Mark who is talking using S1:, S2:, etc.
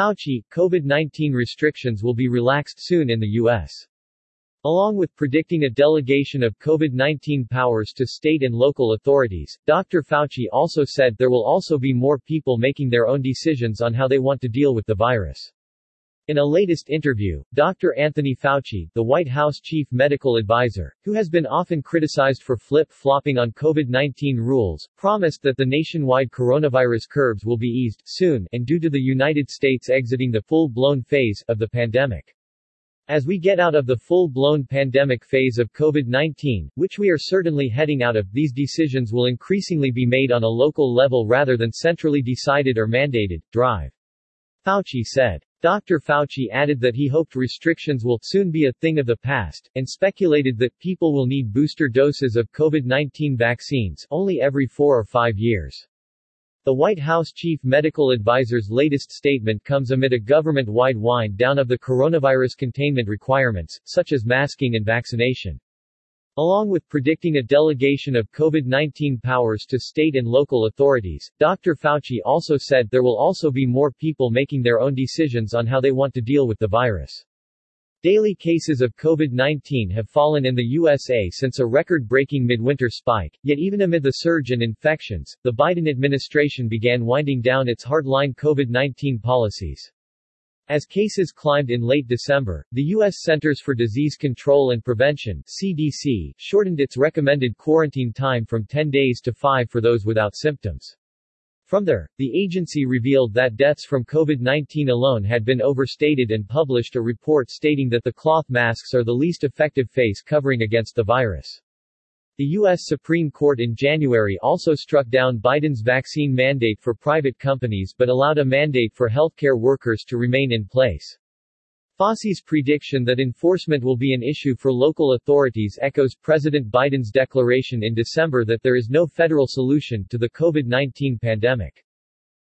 S1: Fauci, COVID-19 restrictions will be relaxed soon in the U.S. Along with predicting a delegation of COVID-19 powers to state and local authorities, Dr. Fauci also said there will also be more people making their own decisions on how they want to deal with the virus. In a latest interview, Dr. Anthony Fauci, the White House chief medical advisor, who has been often criticized for flip-flopping on COVID-19 rules, promised that the nationwide coronavirus curbs will be eased soon and due to the United States exiting the full-blown phase of the pandemic. As we get out of the full-blown pandemic phase of COVID-19, which we are certainly heading out of, these decisions will increasingly be made on a local level rather than centrally decided or mandated. Drive. Fauci said. Dr. Fauci added that he hoped restrictions will soon be a thing of the past, and speculated that people will need booster doses of COVID-19 vaccines only every four or five years. The White House chief medical advisor's latest statement comes amid a government-wide wind-down of the coronavirus containment requirements, such as masking and vaccination. Along with predicting a delegation of COVID-19 powers to state and local authorities, Dr. Fauci also said there will also be more people making their own decisions on how they want to deal with the virus. Daily cases of COVID-19 have fallen in the USA since a record-breaking midwinter spike, yet even amid the surge in infections, the Biden administration began winding down its hardline COVID-19 policies. As cases climbed in late December, the U.S. Centers for Disease Control and Prevention CDC, shortened its recommended quarantine time from 10 days to 5 for those without symptoms. From there, the agency revealed that deaths from COVID-19 alone had been overstated and published a report stating that the cloth masks are the least effective face covering against the virus. The U.S. Supreme Court in January also struck down Biden's vaccine mandate for private companies but allowed a mandate for healthcare workers to remain in place. Fauci's prediction that enforcement will be an issue for local authorities echoes President Biden's declaration in December that there is no federal solution to the COVID-19 pandemic.